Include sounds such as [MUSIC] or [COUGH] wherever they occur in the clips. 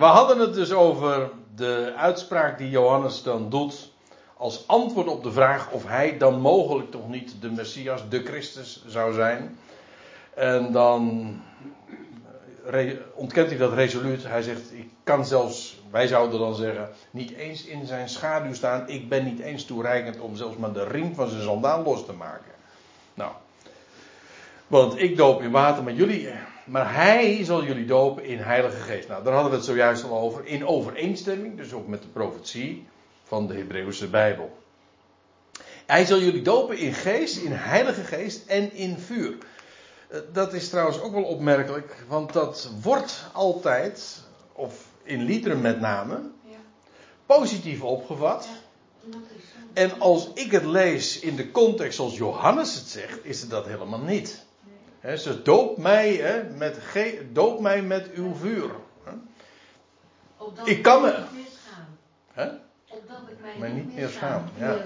We hadden het dus over de uitspraak die Johannes dan doet als antwoord op de vraag of hij dan mogelijk toch niet de Messias, de Christus zou zijn. En dan ontkent hij dat resoluut. Hij zegt, ik kan zelfs, wij zouden dan zeggen, niet eens in zijn schaduw staan. Ik ben niet eens toereikend om zelfs maar de riem van zijn zandaal los te maken. Nou, want ik doop in water, maar jullie, maar hij zal jullie dopen in heilige geest. Nou, daar hadden we het zojuist al over. In overeenstemming, dus ook met de profetie van de Hebreeuwse Bijbel. Hij zal jullie dopen in geest, in heilige geest en in vuur. Eh, dat is trouwens ook wel opmerkelijk, want dat wordt altijd, of in liederen met name, positief opgevat. En als ik het lees in de context zoals Johannes het zegt, is het dat helemaal niet. He, ze doop mij, met doop mij met uw vuur. Ik kan me. Opdat ik mij, mij niet meer schaam. Ja.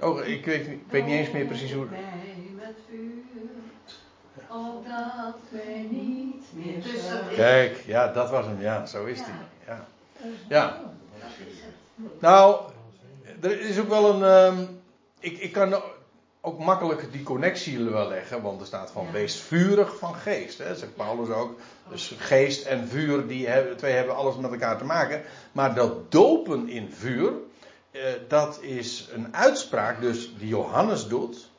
Oh, ik weet, ik weet niet eens meer precies hoe. met vuur. Opdat mij niet meer schaam. Kijk, ja, dat was hem. Ja, zo is hij. Ja. ja. Nou, er is ook wel een. Um, ik, ik kan ook makkelijk die connectie wel leggen, want er staat van wees vurig van geest. Hè, zegt Paulus ook. Dus geest en vuur, die hebben, twee hebben alles met elkaar te maken. Maar dat dopen in vuur, eh, dat is een uitspraak dus die Johannes doet.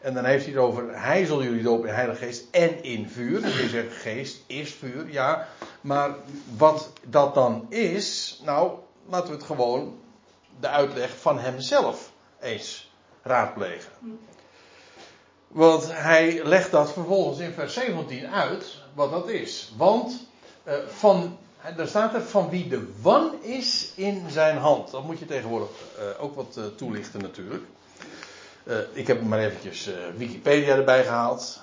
En dan heeft hij het over, hij zal jullie dopen in heilige geest en in vuur. Dus je zegt, geest is vuur, ja. Maar wat dat dan is, nou, laten we het gewoon de uitleg van hemzelf eens raadplegen. Want hij legt dat vervolgens in vers 17 uit, wat dat is. Want uh, van, daar staat er van wie de wan is in zijn hand. Dat moet je tegenwoordig uh, ook wat uh, toelichten natuurlijk. ik heb maar eventjes Wikipedia erbij gehaald.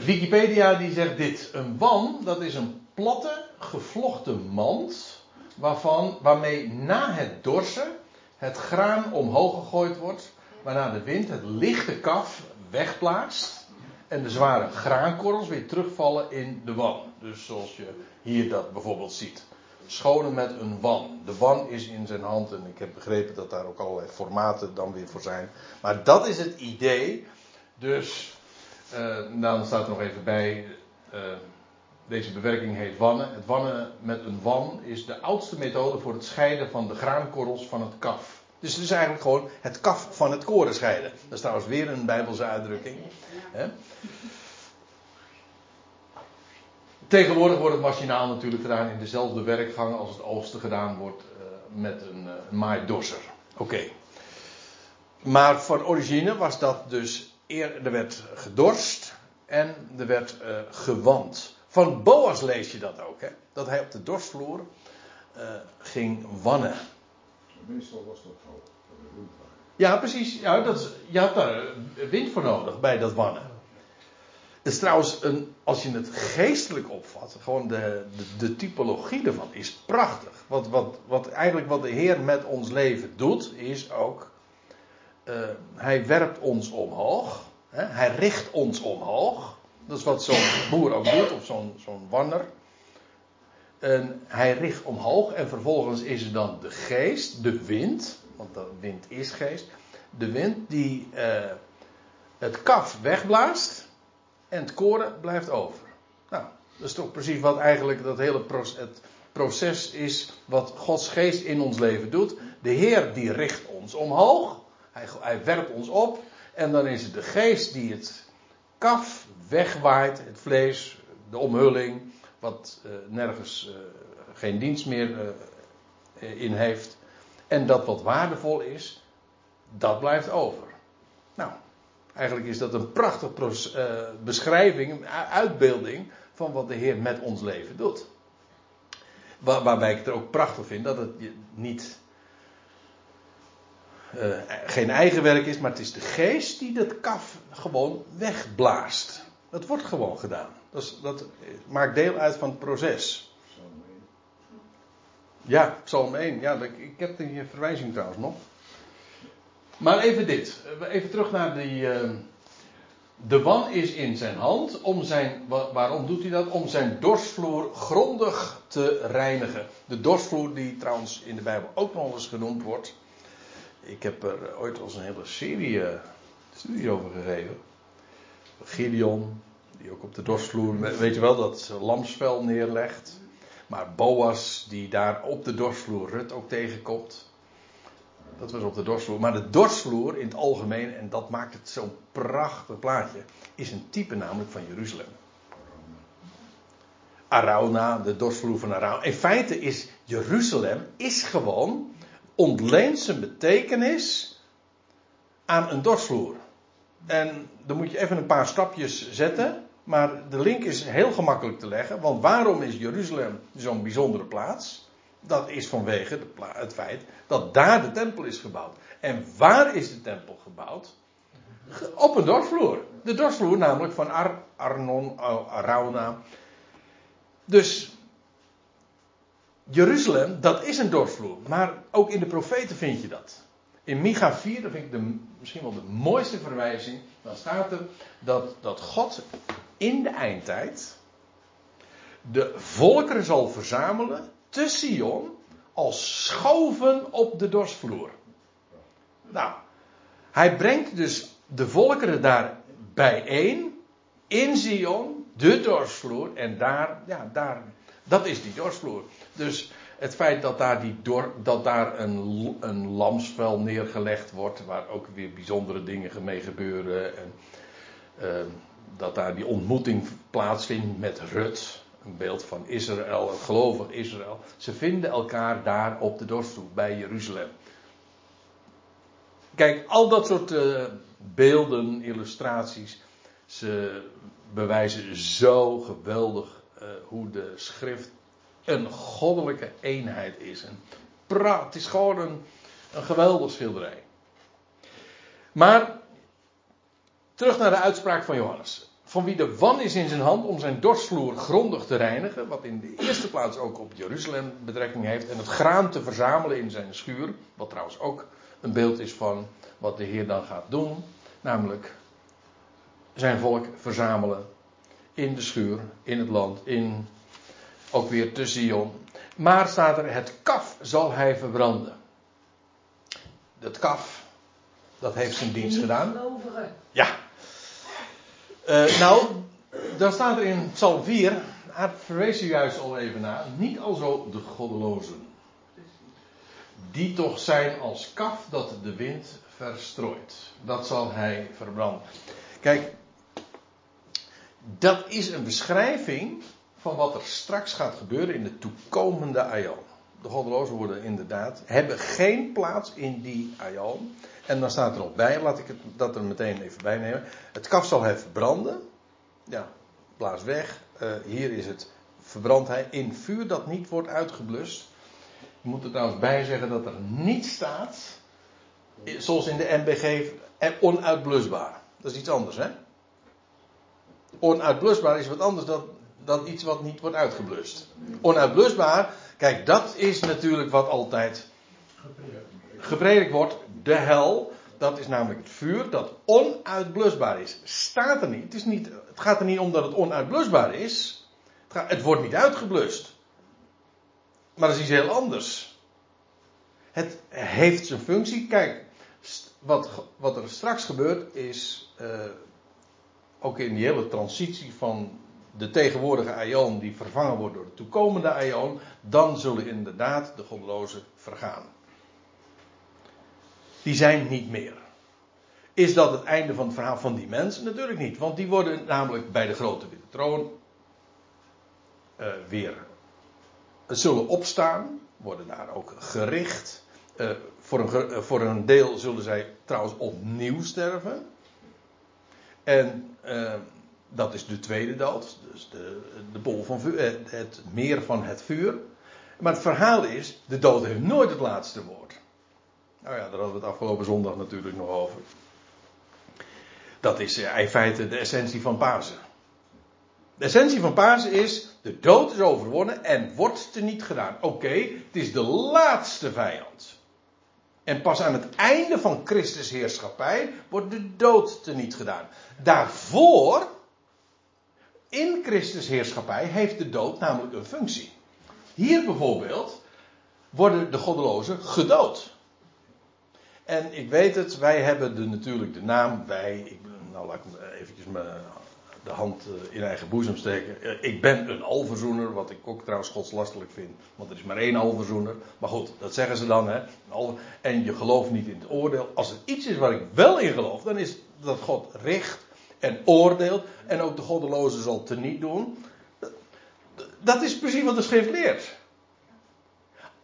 Wikipedia die zegt dit. Een wan, dat is een platte, gevlochten mand. Waarvan, waarmee na het dorsen het graan omhoog gegooid wordt waarna de wind het lichte kaf wegplaatst en de zware graankorrels weer terugvallen in de wan. Dus zoals je hier dat bijvoorbeeld ziet. Schonen met een wan. De wan is in zijn hand en ik heb begrepen dat daar ook allerlei formaten dan weer voor zijn. Maar dat is het idee. Dus uh, dan staat er nog even bij. Uh, deze bewerking heet wannen. Het wannen met een wan is de oudste methode voor het scheiden van de graankorrels van het kaf. Dus het is eigenlijk gewoon het kaf van het koren scheiden. Dat is trouwens weer een Bijbelse uitdrukking. Tegenwoordig wordt het machinaal natuurlijk gedaan in dezelfde werkgang als het oogsten gedaan wordt uh, met een, uh, maaidorser. Oké. Maar van origine was dat dus eer, er werd gedorst en er werd uh, gewand. Van Boas lees je dat ook, hè? dat hij op de dorstvloer ging wannen. Meestal was dat zo. Ja, precies. Ja, dat je had daar wind voor nodig bij dat wannen. Het is trouwens, een, als je het geestelijk opvat, gewoon de, de, typologie ervan is prachtig. Wat, wat, wat eigenlijk wat de Heer met ons leven doet, is ook, uh, hij werpt ons omhoog. Hè? Hij richt ons omhoog. Dat is wat zo'n boer ook doet, of zo'n zo'n wanner. En hij richt omhoog en vervolgens is er dan de geest, de wind, want de wind is geest. De wind die uh, het kaf wegblaast en het koren blijft over. Nou, dat is toch precies wat eigenlijk dat hele proces, het proces is wat Gods geest in ons leven doet. De Heer die richt ons omhoog, hij, hij werpt ons op en dan is het de geest die het kaf wegwaait, het vlees, de omhulling, wat uh, nergens uh, geen dienst meer uh, in heeft. En dat wat waardevol is, dat blijft over. Nou, eigenlijk is dat een prachtige beschrijving, uitbeelding van wat de Heer met ons leven doet. Waar, waarbij ik het ook prachtig vind dat het niet. geen eigen werk is, maar het is de geest die dat kaf gewoon wegblaast. Dat wordt gewoon gedaan. Dat, dat maakt deel uit van het proces. Ja, Psalm 1. Ja, ik heb die verwijzing trouwens nog. Maar even dit. Even terug naar die, uh, de wan is in zijn hand. Om zijn, waarom doet hij dat? Om zijn dorsvloer grondig te reinigen. De dorsvloer die trouwens in de Bijbel ook nog eens genoemd wordt. Ik heb er ooit al eens een hele serie uh, over gegeven. Gideon, die ook op de dorsvloer, weet je wel, dat lamsvel neerlegt. Maar Boas, die daar op de dorsvloer Rut ook tegenkomt. Dat was op de dorsvloer. Maar de dorsvloer in het algemeen, en dat maakt het zo'n prachtig plaatje, is een type namelijk van Jeruzalem. Arauna, de dorsvloer van Arauna. In feite is Jeruzalem is gewoon ontleent zijn betekenis aan een dorsvloer. En dan moet je even een paar stapjes zetten. Maar de link is heel gemakkelijk te leggen. Want waarom is Jeruzalem zo'n bijzondere plaats? Dat is vanwege het feit dat daar de tempel is gebouwd. En waar is de tempel gebouwd? Op een dorsvloer. De dorsvloer namelijk van Ar Arnon, Arauna. Dus Jeruzalem, dat is een dorsvloer. Maar ook in de profeten vind je dat. In Micha 4, dat vind ik de, misschien wel de mooiste verwijzing. Dan staat er dat, dat God in de eindtijd de volkeren zal verzamelen te Sion als schoven op de dorsvloer. Nou, hij brengt dus de volkeren daar bijeen in Sion, de dorsvloer, en daar, ja, daar, dat is die dorsvloer. Dus het feit dat daar, die dat daar een, een lamsvel neergelegd wordt, waar ook weer bijzondere dingen mee gebeuren, en uh, dat daar die ontmoeting plaatsvindt met Rut, een beeld van Israël, het gelovig Israël. Ze vinden elkaar daar op de dorsvloer bij Jeruzalem. Kijk, al dat soort uh, beelden, illustraties, ze bewijzen zo geweldig uh, hoe de schrift een goddelijke eenheid is. Een het is gewoon een, een geweldig schilderij. Maar terug naar de uitspraak van Johannes van wie de wan is in zijn hand om zijn dorsvloer grondig te reinigen, wat in de eerste plaats ook op Jeruzalem betrekking heeft, en het graan te verzamelen in zijn schuur, wat trouwens ook een beeld is van wat de Heer dan gaat doen, namelijk zijn volk verzamelen in de schuur, in het land, in ook weer te Zion. Maar staat er, het kaf zal hij verbranden. Het kaf, dat heeft zijn dienst gedaan. Ja, uh, nou, dan staat er in Psalm 4, daar verwees u juist al even naar, niet al zo de goddelozen. Die toch zijn als kaf dat de wind verstrooit. Dat zal hij verbranden. Kijk, dat is een beschrijving van wat er straks gaat gebeuren in de toekomende Aion. De goddelozen worden inderdaad, hebben geen plaats in die Aion. En dan staat er nog bij, laat ik het, dat er meteen even bij nemen. Het kaf zal hij verbranden. Ja, blaas weg. Uh, hier is het verbrandt hij in vuur dat niet wordt uitgeblust. Ik moet er trouwens bij zeggen dat er niet staat, zoals in de MBG, onuitblusbaar. Dat is iets anders, hè? Onuitblusbaar is wat anders dan, dan iets wat niet wordt uitgeblust. Onuitblusbaar, kijk, dat is natuurlijk wat altijd gepredikt wordt de hel, dat is namelijk het vuur dat onuitblusbaar is. Staat er niet. Het, is niet, het gaat er niet om dat het onuitblusbaar is. Het, wordt niet uitgeblust. Maar dat is iets heel anders. Het heeft zijn functie. Kijk, wat, wat er straks gebeurt is. Uh, ook in die hele transitie van de tegenwoordige aion die vervangen wordt door de toekomende aion. Dan zullen inderdaad de goddelozen vergaan die zijn niet meer. Is dat het einde van het verhaal van die mensen? Natuurlijk niet, want die worden namelijk bij de grote witte troon uh, weer zullen opstaan, worden daar ook gericht. Uh, voor, een, voor een deel zullen zij trouwens opnieuw sterven. En dat is de tweede dood, dus de, de bol van vuur, het meer van het vuur. Maar het verhaal is, de dood heeft nooit het laatste woord. Nou ja, daar hadden we het afgelopen zondag natuurlijk nog over. Dat is eh, in feite de essentie van Pasen. De essentie van Pasen is: de dood is overwonnen en wordt niet gedaan. Oké, het is de laatste vijand. En pas aan het einde van Christus heerschappij wordt de dood teniet gedaan. Daarvoor, in Christus heerschappij, heeft de dood namelijk een functie. Hier bijvoorbeeld worden de goddelozen gedood. En ik weet het, wij hebben de, natuurlijk de naam, wij, ik, nou laat ik eventjes mijn, de hand eh, in eigen boezem steken. Eh, ik ben een alverzoener, wat ik ook trouwens godslastelijk vind. Want er is maar één alverzoener. Maar goed, dat zeggen ze dan. Hè. En je gelooft niet in het oordeel. Als er iets is waar ik wel in geloof, dan is dat God richt en oordeelt. En ook de goddeloze zal teniet doen. Dat is precies wat de schrift leert.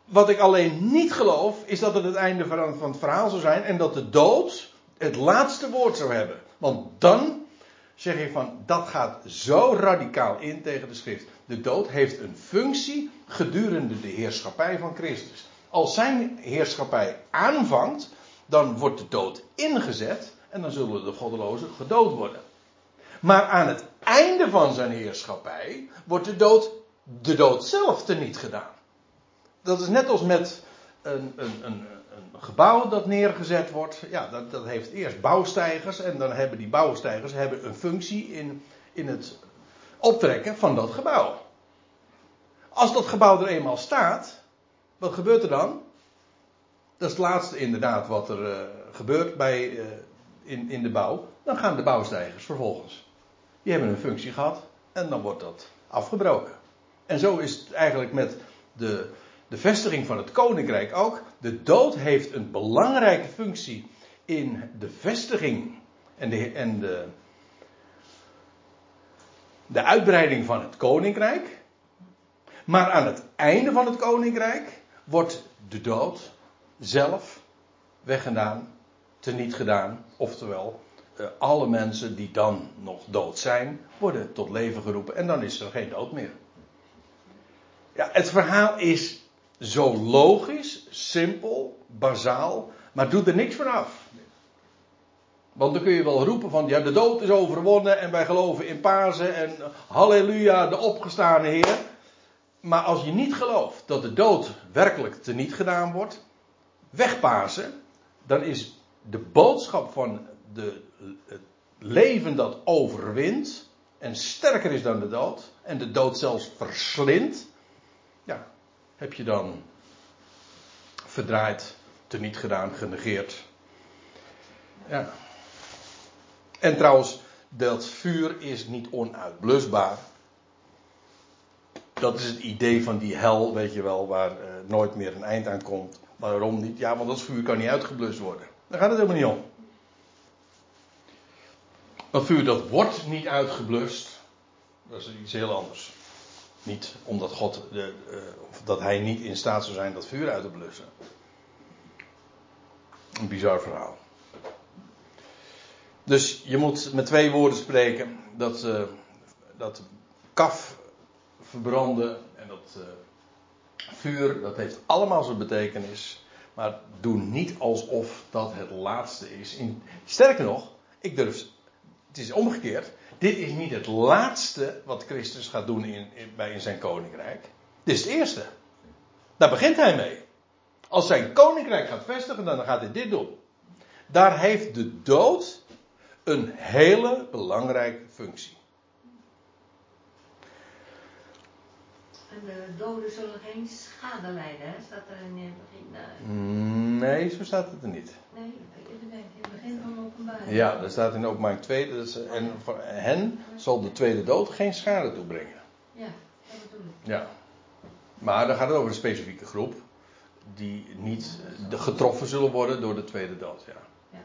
Wat ik alleen niet geloof, is dat het het einde van, het verhaal zou zijn. En dat de dood het laatste woord zou hebben. Want dan zeg je van dat gaat zo radicaal in tegen de schrift. De dood heeft een functie gedurende de heerschappij van Christus. Als zijn heerschappij aanvangt, dan wordt de dood ingezet en dan zullen de goddelozen gedood worden. Maar aan het einde van zijn heerschappij wordt de dood, de dood zelf gedaan. Dat is net als met een, een, een, een gebouw dat neergezet wordt. Ja, dat, dat heeft eerst bouwstijgers. En dan hebben die bouwstijgers hebben een functie in, in het optrekken van dat gebouw. Als dat gebouw er eenmaal staat, wat gebeurt er dan? Dat is het laatste inderdaad wat er uh, gebeurt bij, uh, in, in de bouw. Dan gaan de bouwstijgers vervolgens. Die hebben een functie gehad en dan wordt dat afgebroken. En zo is het eigenlijk met de, de vestiging van het koninkrijk ook. De dood heeft een belangrijke functie in de vestiging en de, en de, de uitbreiding van het koninkrijk. Maar aan het einde van het koninkrijk wordt de dood zelf weggedaan, teniet gedaan. Oftewel, alle mensen die dan nog dood zijn, worden tot leven geroepen en dan is er geen dood meer. Ja, het verhaal is zo logisch, simpel, bazaal, maar doet er niks van af. Want dan kun je wel roepen van, ja, de dood is overwonnen en wij geloven in Pasen en halleluja, de opgestane Heer. Maar als je niet gelooft dat de dood werkelijk teniet gedaan wordt, wegpasen, dan is de boodschap van de, het leven dat overwint en sterker is dan de dood en de dood zelfs verslindt, ja, heb je dan verdraaid, teniet gedaan, genegeerd. Ja. En trouwens, dat vuur is niet onuitblusbaar. Dat is het idee van die hel, weet je wel, waar uh, nooit meer een eind aan komt. Waarom niet? Ja, want dat vuur kan niet uitgeblust worden. Daar gaat het helemaal niet om. Dat vuur dat wordt niet uitgeblust. Dat is iets heel anders. Niet omdat God, de, uh, dat hij niet in staat zou zijn dat vuur uit te blussen. Een bizar verhaal. Dus je moet met twee woorden spreken. Dat, uh, dat kaf verbranden en dat uh, vuur, dat heeft allemaal zijn betekenis. Maar doe niet alsof dat het laatste is. Sterker nog, ik durf, het is omgekeerd. Dit is niet het laatste wat Christus gaat doen in, bij in zijn koninkrijk. Dit is het eerste. Daar begint hij mee. Als zijn koninkrijk gaat vestigen, dan gaat hij dit doen. Daar heeft de dood een hele belangrijke functie. De doden zullen geen schade lijden, hè? Staat er in het begin? Uh... Nee, zo staat het er niet. Nee, in het begin van openbaring. Ja, daar staat in openbaring 2. Dat is, en voor hen zal de tweede dood geen schade toebrengen. Ja, dat bedoel ik. Ja. Maar dan gaat het over een specifieke groep. Die niet getroffen zullen worden door de tweede dood. Ja. ja.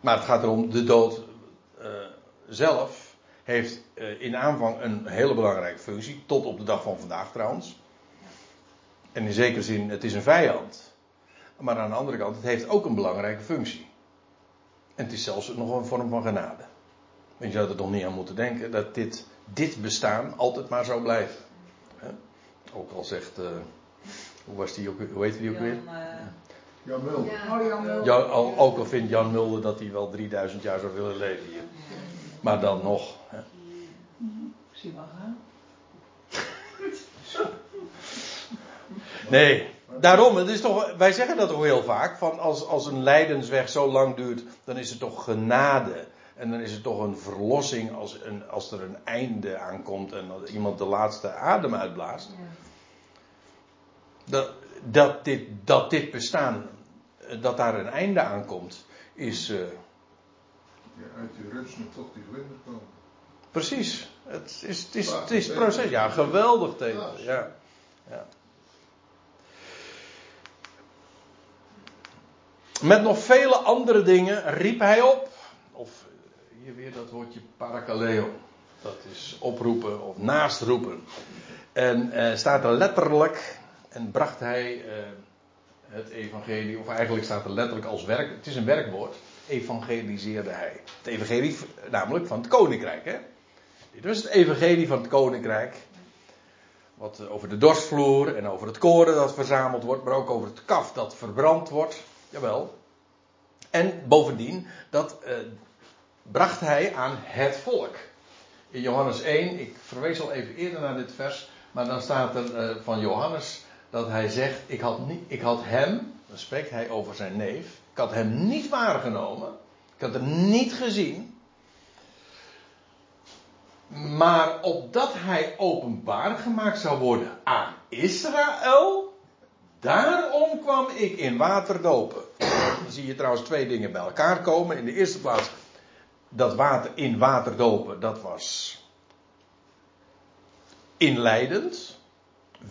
Maar het gaat erom, de dood uh, zelf heeft uh, in aanvang een hele belangrijke functie. Tot op de dag van vandaag trouwens. En in zekere zin, het is een vijand. Maar aan de andere kant, het heeft ook een belangrijke functie. En het is zelfs nog een vorm van genade. En je zou er toch niet aan moeten denken dat dit, dit bestaan altijd maar zou blijven. He? Ook al zegt, uh, hoe was die ook, hoe heet die ook weer? Jan, uh, Jan Mulder. ja. Oh, Jan Mulder. Ja, ook al vindt Jan Mulder dat hij wel 3000 jaar zou willen leven hier. Maar dan nog. Wel gaan. Nee, Daarom, het is toch, wij zeggen dat ook heel vaak, van als, als een lijdensweg zo lang duurt, dan is het toch genade. En dan is het toch een verlossing als, een, als er een einde aankomt en dat iemand de laatste adem uitblaast. Ja. Dat, dat, dit, dat dit bestaan, dat daar een einde aankomt, is eh, Ja, uit die rust moet toch die vlinder komen. precies. Het is, het is, het is proces. Ja, geweldig tegen. Ja. ja. Met nog vele andere dingen riep hij op. Of hier weer dat woordje parakaleo. Dat is oproepen of naastroepen. En eh, staat er letterlijk. En bracht hij eh, het evangelie. Of eigenlijk staat er letterlijk als werk. Het is een werkwoord. Evangeliseerde hij. Het evangelie namelijk van het koninkrijk. Hè? Dit was het evangelie van het koninkrijk. Wat eh, over de dorsvloer en over het koren dat verzameld wordt. Maar ook over het kaf dat verbrand wordt. Jawel. En bovendien, dat eh, bracht hij aan het volk. In Johannes 1, ik verwees al even eerder naar dit vers, maar dan staat er eh, van Johannes dat hij zegt: ik had, niet, ik had hem, dan spreekt hij over zijn neef, ik had hem niet waargenomen, ik had hem niet gezien. Maar opdat hij openbaar gemaakt zou worden aan Israël, Daarom kwam ik in water dopen. Dan zie je trouwens twee dingen bij elkaar komen. In de eerste plaats, dat water in water dopen, dat was inleidend,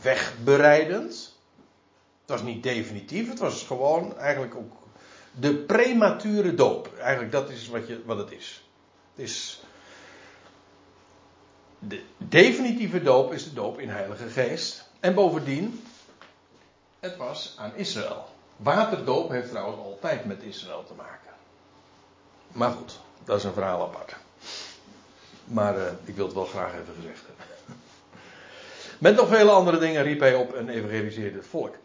wegbereidend. Het was niet definitief, het was gewoon eigenlijk ook de premature doop. Eigenlijk dat is wat, je, wat het is. Het is. De definitieve doop is de doop in Heilige Geest. En bovendien, het was aan Israël. Waterdoop heeft trouwens altijd met Israël te maken. Maar goed, dat is een verhaal apart. Maar eh, ik wil het wel graag even gezegd hebben. [LAUGHS] Met nog vele andere dingen riep hij op en evangeliseerde het volk.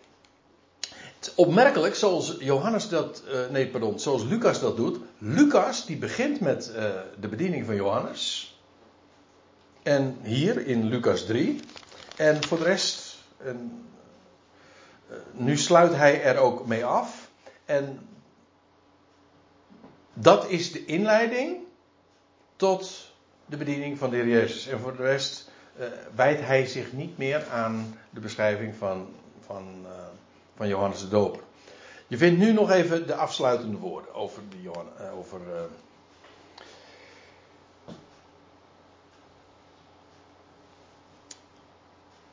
Het opmerkelijk, zoals Johannes dat, eh, nee pardon, zoals Lucas dat doet. Lucas die begint met eh, de bediening van Johannes. En hier in Lucas 3. En voor de rest, en, eh, nu sluit hij er ook mee af. En dat is de inleiding tot de bediening van de Heer Jezus. En voor de rest uh, wijdt hij zich niet meer aan de beschrijving van, van, uh, van Johannes de Doper. Je vindt nu nog even de afsluitende woorden over, die Johan, uh, over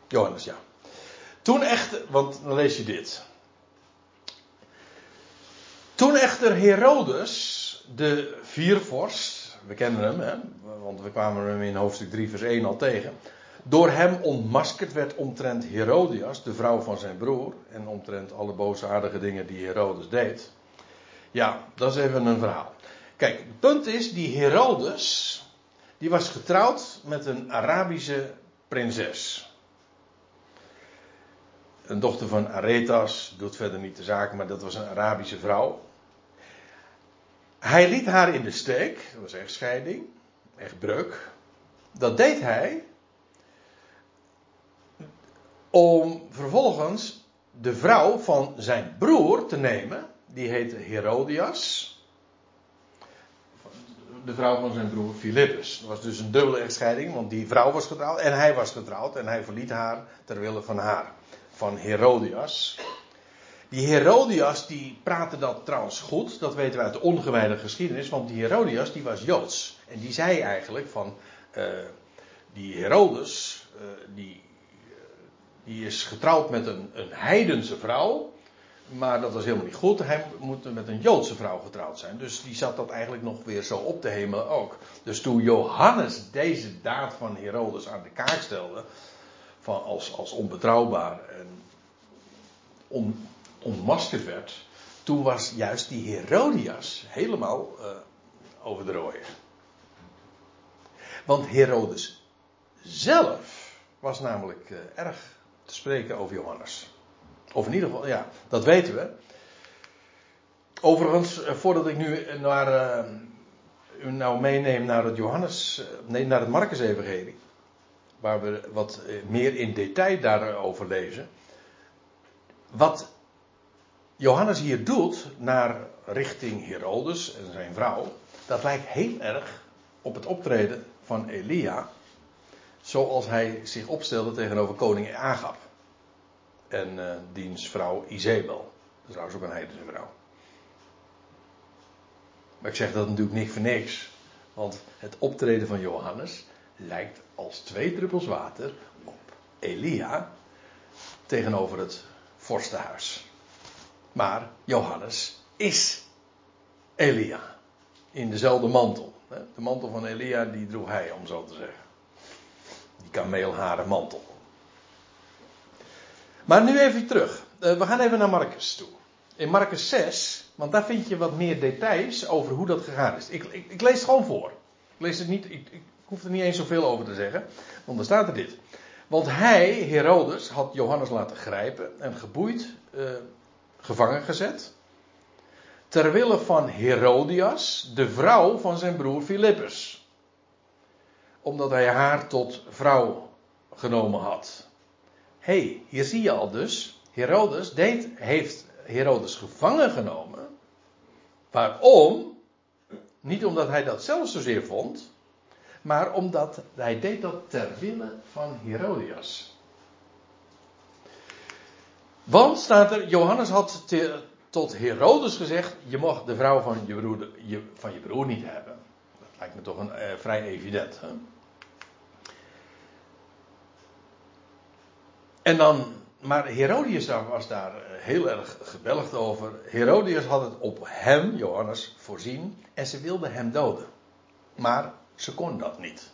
Johannes, ja. Toen echter, want dan lees je dit. Toen echter Herodes, de viervorst, we kennen hem, hè, want we kwamen hem in hoofdstuk 3, vers 1 al tegen. Door hem ontmaskerd werd omtrent Herodias, de vrouw van zijn broer. En omtrent alle boosaardige dingen die Herodes deed. Ja, dat is even een verhaal. Kijk, het punt is, die Herodes, die was getrouwd met een Arabische prinses een dochter van Aretas, doet verder niet de zaak, maar dat was een Arabische vrouw. Hij liet haar in de steek, dat was echtscheiding, echt breuk. Dat deed hij om vervolgens de vrouw van zijn broer te nemen, die heette Herodias. De vrouw van zijn broer Philippus. Dat was dus een dubbele echtscheiding, want die vrouw was getrouwd en hij was getrouwd en hij verliet haar ter wille van haar van Herodias. Die Herodias die praatte dat trouwens goed, dat weten we uit de ongewijde geschiedenis, want die Herodias die was Joods. En die zei eigenlijk van, uh, die Herodes, uh, die, uh, die is getrouwd met een, een heidense vrouw, maar dat was helemaal niet goed. Hij moet met een Joodse vrouw getrouwd zijn. Dus die zat dat eigenlijk nog weer zo op te hemelen ook. Dus toen Johannes deze daad van Herodes aan de kaak stelde, van als, als onbetrouwbaar en on, onmaskerd werd, toen was juist die Herodias helemaal uh, over de. Want Herodes zelf was namelijk uh, erg te spreken over Johannes. Of in ieder geval, ja, dat weten we. Overigens, uh, voordat ik nu naar, u nou meeneem naar het Johannes, nee, naar het Marcus-evangelie waar we wat meer in detail daarover lezen. wat Johannes hier doet naar richting Herodes en zijn vrouw, dat lijkt heel erg op het optreden van Elia, zoals hij zich opstelde tegenover koning Agab en uh, diens vrouw Izebel. Dat is trouwens ook een heidense vrouw. Maar ik zeg dat natuurlijk niet voor niks. Want het optreden van Johannes lijkt als twee druppels water op Elia tegenover het vorstenhuis. Maar Johannes is Elia. In dezelfde mantel. De mantel van Elia die droeg hij, om zo te zeggen. Die kameelharen mantel. Maar nu even terug. Eh, we gaan even naar Marcus toe. In Marcus 6, want daar vind je wat meer details over hoe dat gegaan is. Ik, ik, lees het gewoon voor. Ik lees het niet, ik hoef er niet eens zoveel over te zeggen. Want dan staat er dit. Want hij, Herodes, had Johannes laten grijpen en geboeid, eh, gevangen gezet. Ter wille van Herodias, de vrouw van zijn broer Filippus. Omdat hij haar tot vrouw genomen had. Hé, hey, hier zie je al dus. Herodes deed, heeft Herodes gevangen genomen. Waarom? Niet omdat hij dat zelf zozeer vond, maar omdat hij deed dat ter wille van Herodias. Want staat er, Johannes had tot Herodes gezegd: Je mag de vrouw van je broer, je, van je broer niet hebben. Dat lijkt me toch een, eh, vrij evident. Hè? En dan maar Herodius was daar eh, heel erg gebelgd over. Herodius had het op hem, Johannes, voorzien. En ze wilde hem doden. Maar ze kon dat niet.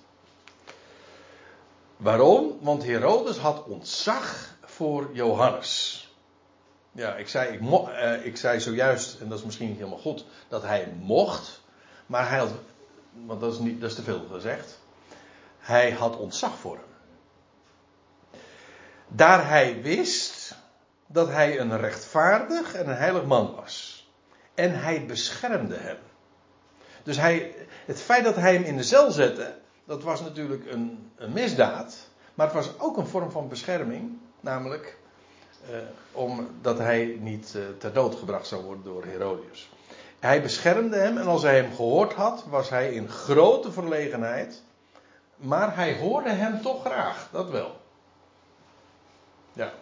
Waarom? Want Herodes had ontzag voor Johannes. Ja, ik zei, ik, eh, ik zei zojuist, en dat is misschien niet helemaal goed, dat hij mocht. Maar hij had, want dat is, niet, dat is te veel gezegd. Hij had ontzag voor hem. Daar hij wist dat hij een rechtvaardig en een heilig man was. En hij beschermde hem. Dus hij, het feit dat hij hem in de cel zette, dat was natuurlijk een, een misdaad. Maar het was ook een vorm van bescherming. Namelijk eh, omdat hij niet eh, ter dood gebracht zou worden door Herodius. Hij beschermde hem en als hij hem gehoord had, was hij in grote verlegenheid. Maar hij hoorde hem toch graag, dat wel. Ja.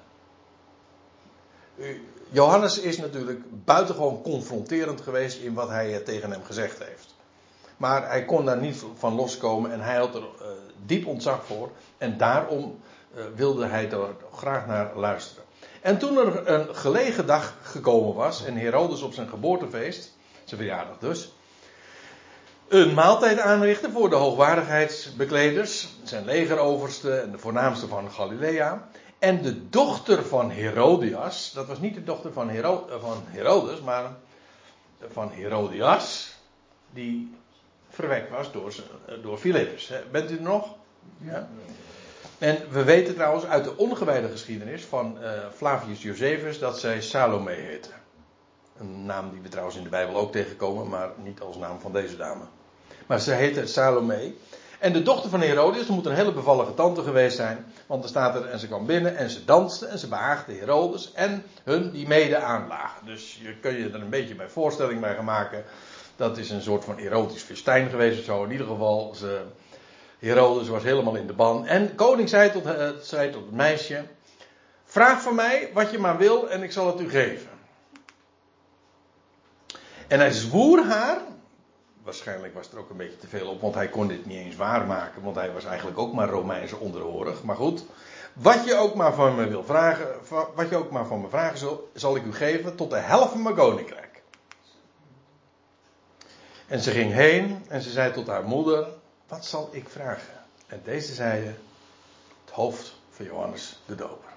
Johannes is natuurlijk buitengewoon confronterend geweest in wat hij eh, tegen hem gezegd heeft. Maar hij kon daar niet van loskomen en hij had er uh, diep ontzag voor. En daarom uh, wilde hij er graag naar luisteren. En toen er een gelegen dag gekomen was en Herodes op zijn geboortefeest, zijn verjaardag dus, een maaltijd aanrichtte voor de hoogwaardigheidsbekleders, zijn legeroverste en de voornaamste van Galilea. En de dochter van Herodias, dat was niet de dochter van, Hero, van Herodes, maar van Herodias, die verwekt was door, door Philippus. Bent u er nog? Ja. En we weten trouwens uit de ongewijde geschiedenis van uh, Flavius Josephus dat zij Salome heette. Een naam die we trouwens in de Bijbel ook tegenkomen, maar niet als naam van deze dame. Maar ze heette Salome. En de dochter van Herodes, moet een hele bevallige tante geweest zijn. Want er staat er, en ze kwam binnen en ze danste en ze behaagde Herodes en hun die mede aanlagen. Dus je kun je er een beetje bij voorstelling bij gaan maken. Dat is een soort van erotisch festijn geweest zo. In ieder geval, ze, Herodes was helemaal in de ban. En koning zei tot, uh, zei tot het meisje: Vraag van mij wat je maar wil en ik zal het u geven. En hij zwoer haar waarschijnlijk was er ook een beetje te veel op, want hij kon dit niet eens waarmaken, want hij was eigenlijk ook maar Romeinse onderhorig. Maar goed, wat je ook maar van me wil vragen, wat je ook maar van me vragen zal, zal ik u geven tot de helft van mijn koninkrijk. En ze ging heen en ze zei tot haar moeder, wat zal ik vragen? En deze zei het hoofd van Johannes de Doper.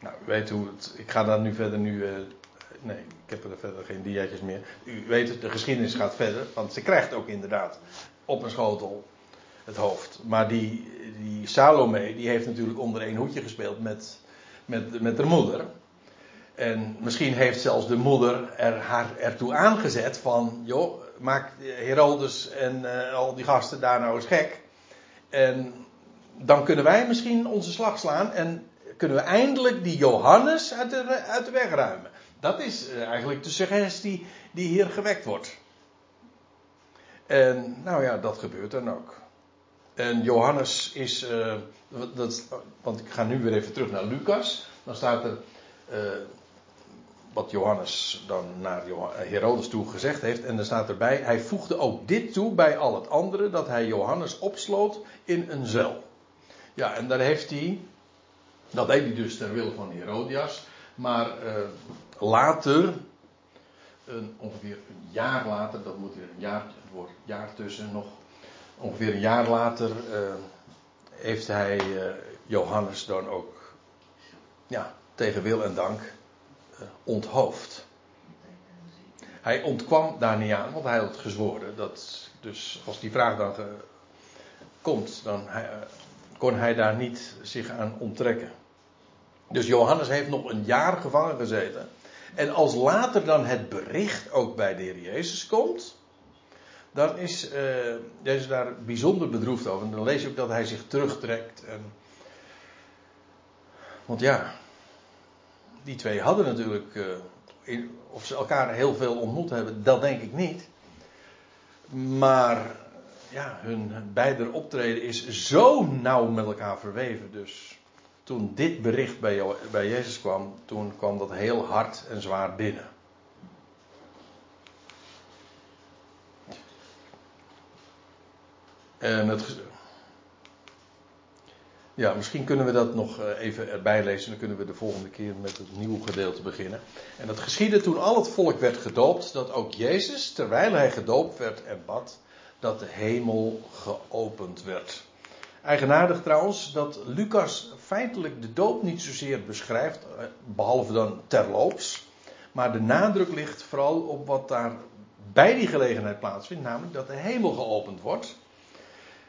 Nou, u weet hoe het, ik ga daar nu verder nu uh, Nee, ik heb er verder geen diaatjes meer. U weet het, de geschiedenis gaat verder. Want ze krijgt ook inderdaad op een schotel het hoofd. Maar die, die Salome, die heeft natuurlijk onder één hoedje gespeeld met, met, met de moeder. En misschien heeft zelfs de moeder er, haar ertoe aangezet van... joh, maak Herodes en uh, al die gasten daar nou eens gek. En dan kunnen wij misschien onze slag slaan. En kunnen we eindelijk die Johannes uit de, uit de weg ruimen. Dat is eh, eigenlijk de suggestie die hier gewekt wordt. En nou ja, dat gebeurt dan ook. En Johannes is, uh, dat, want ik ga nu weer even terug naar Lucas. Dan staat er wat Johannes dan naar Herodes toe gezegd heeft. En dan staat erbij, hij voegde ook dit toe bij al het andere, dat hij Johannes opsloot in een zuil. Ja, en daar heeft hij, dat deed hij dus ter wille van Herodias. Maar uh, later, een, ongeveer een jaar later, dat moet er een jaar, voor jaar tussen nog, ongeveer een jaar later, uh, heeft hij Johannes dan ook, ja, tegen wil en dank onthoofd. Hij ontkwam daar niet aan, want hij had gezworen. Dat, dus als die vraag dan komt, dan hij, kon hij daar niet zich aan onttrekken. Dus Johannes heeft nog een jaar gevangen gezeten. En als later dan het bericht ook bij de Heer Jezus komt, dan is uh, Jezus daar bijzonder bedroefd over. En dan lees je ook dat hij zich terugtrekt. Want ja, die twee hadden natuurlijk, in, of ze elkaar heel veel ontmoet hebben, dat denk ik niet. Maar ja, hun beider optreden is zo nauw met elkaar verweven. Dus toen dit bericht bij, bij Jezus kwam, toen kwam dat heel hard en zwaar binnen. En het, ja, misschien kunnen we dat nog eh, even erbij lezen. Dan kunnen we de volgende keer met het nieuwe gedeelte beginnen. En dat geschiedde toen al het volk werd gedoopt, dat ook Jezus, terwijl hij gedoopt werd en bad, dat de hemel geopend werd. Eigenaardig trouwens dat Lucas feitelijk de doop niet zozeer beschrijft, eh, behalve dan terloops. Maar de nadruk ligt vooral op wat daar bij die gelegenheid plaatsvindt, namelijk dat de hemel geopend wordt.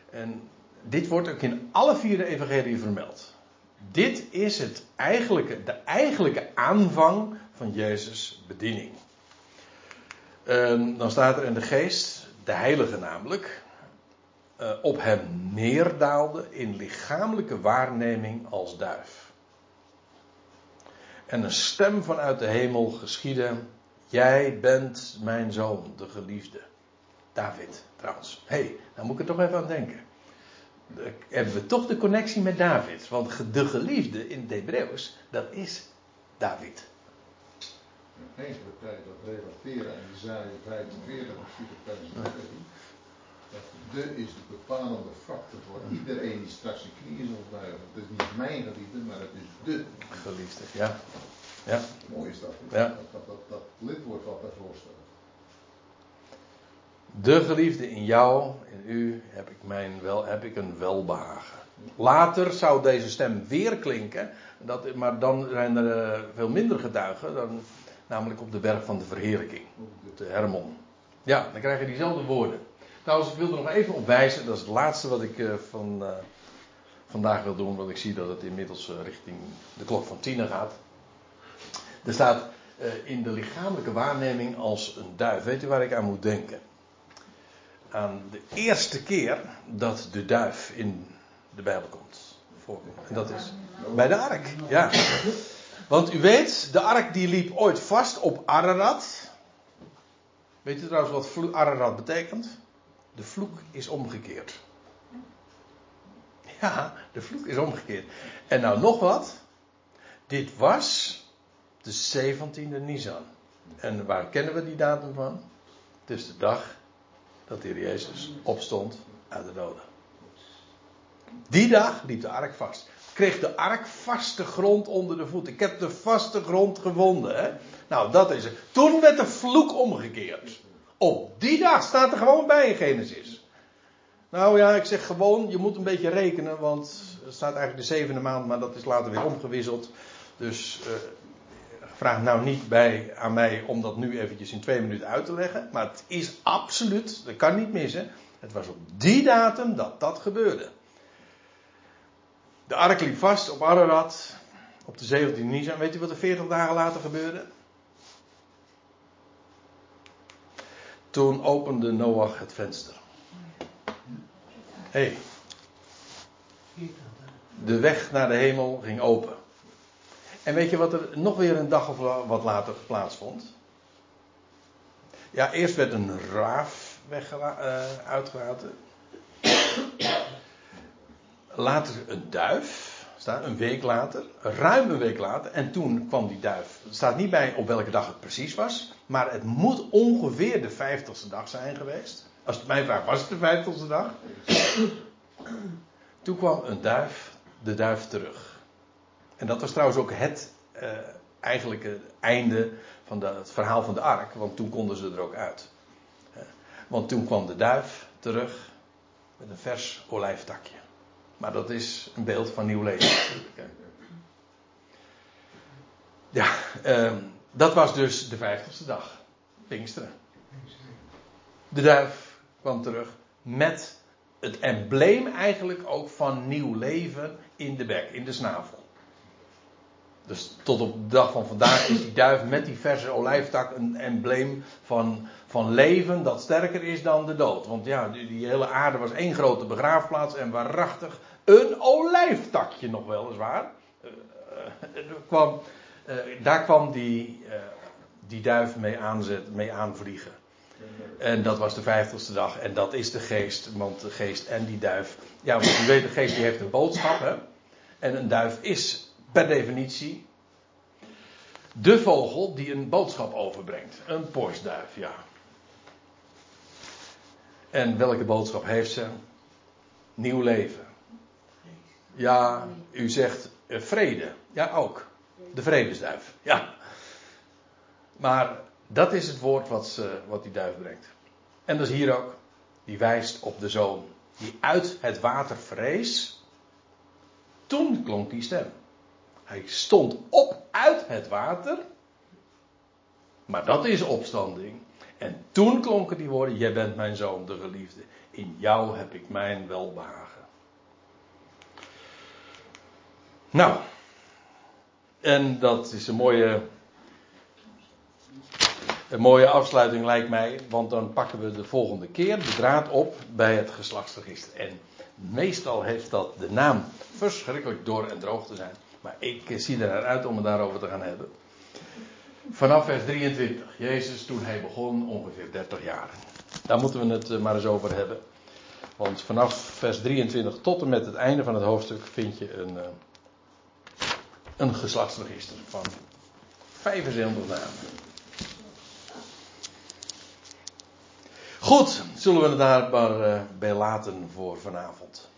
En dit wordt ook in alle vier de evangelieën vermeld. Dit is het eigenlijke, de eigenlijke aanvang van Jezus' bediening. dan staat er in de geest, de heilige namelijk, uh, op hem neerdaalde in lichamelijke waarneming als duif. En een stem vanuit de hemel geschiedde, jij bent mijn zoon, de geliefde. David, trouwens. Hé, hey, daar moet ik er toch even aan denken hebben we toch de connectie met David. Want de geliefde in het Hebreeuws, dat is David. Enkele tijd dat relateren aan Isaiah 45 of 45 dat de is de bepalende factor voor iedereen die straks zijn knieën zal buigen. Het is niet mijn geliefde, maar het is de geliefde. Ja. ja. Mooi is dat. Ja. Dat, dat, dat, dat lidwoord wat daarvoor staat. De geliefde in jou, in u, heb ik, mijn wel, heb ik een welbehagen. Later zou deze stem weer klinken, dat, maar dan zijn er uh, veel minder getuigen, dan, namelijk op de berg van de verheerlijking, de Hermon. Ja, dan krijg je diezelfde woorden. Trouwens, ik wil er nog even op wijzen, dat is het laatste wat ik uh, van, uh, vandaag wil doen, want ik zie dat het inmiddels richting de klok van tien gaat. Er staat in de lichamelijke waarneming als een duif. Weet u waar ik aan moet denken? Aan de eerste keer dat de duif in de Bijbel komt. En dat is bij de ark, ja. Want u weet, de ark die liep ooit vast op Ararat. Weet u trouwens wat Ararat betekent? De vloek is omgekeerd. Ja, de vloek is omgekeerd. En nou nog wat. Dit was de 17e Nisan. En waar kennen we die datum van? Het is de dag dat de Heer Jezus opstond uit de doden. Die dag liep de ark vast. Kreeg de ark vaste grond onder de voet. Ik heb de vaste grond gevonden. Hè? Nou, dat is het. Toen werd de vloek omgekeerd. Op die dag staat er gewoon bij in Genesis. Nou ja, ik zeg gewoon, je moet een beetje rekenen, want het staat eigenlijk de zevende maand, maar dat is later weer omgewisseld. Dus uh, vraag nou niet bij aan mij om dat nu eventjes in twee minuten uit te leggen. Maar het is absoluut, dat kan niet missen. Het was op die datum dat dat gebeurde. De ark liep vast op Ararat op de 17e Nisan. Weet u wat er 40 dagen later gebeurde? Toen opende Noach het venster. Hé. Hey. De weg naar de hemel ging open. En weet je wat er nog weer een dag of wat later plaatsvond? Ja, eerst werd een raaf eh, uitgelaten. Later een duif. Staat een week later. Ruim een week later. En toen kwam die duif. Er staat niet bij op welke dag het precies was. Maar het moet ongeveer de vijftigste dag zijn geweest. Als het mij vraagt, was het de vijftigste dag? Toen kwam een duif, de duif terug. En dat was trouwens ook het uh, eigenlijke einde van het verhaal van de ark. Want toen konden ze er ook uit. Want toen kwam de duif terug met een vers olijftakje. Maar dat is een beeld van nieuw leven natuurlijk. Ja, uh, dat was dus de vijftigste dag. Pinksteren. De duif kwam terug met het embleem eigenlijk ook van nieuw leven in de bek, in de snavel. Dus tot op de dag van vandaag is die duif met die verse olijftak een embleem van, van leven dat sterker is dan de dood. Want ja, die, hele aarde was één grote begraafplaats en waarachtig een olijftakje nog weliswaar. Uh, uh, kwam, uh, daar kwam die, die duif mee, aanzet, mee aanvliegen. En dat was de vijftigste dag. En dat is de geest. Want de geest en die duif. Ja, want u weet, de geest die heeft een boodschap. Hè? En een duif is per definitie. De vogel die een boodschap overbrengt. Een postduif, ja. En welke boodschap heeft ze? Nieuw leven. Ja, u zegt uh, vrede. Ja, ook. De vredesduif. Ja. Maar dat is het woord wat, ze, wat die duif brengt. En dat is hier ook. Die wijst op de zoon. Die uit het water vrees. Toen klonk die stem. Hij stond op uit het water. Maar dat is opstanding. En toen klonken die woorden: Jij bent mijn zoon, de geliefde. In jou heb ik mijn welbehagen. Nou. En dat is een mooie een mooie afsluiting lijkt mij, want dan pakken we de volgende keer de draad op bij het geslachtsregister. En meestal heeft dat de naam verschrikkelijk door en droog te zijn. Maar ik zie er naar uit om het daarover te gaan hebben. Vanaf vers 23. Jezus toen hij begon, ongeveer 30 jaar. Daar moeten we het maar eens over hebben. Want vanaf vers 23 tot en met het einde van het hoofdstuk vind je een, een geslachtsregister van 75 namen. Goed, zullen we het daar maar bij laten voor vanavond.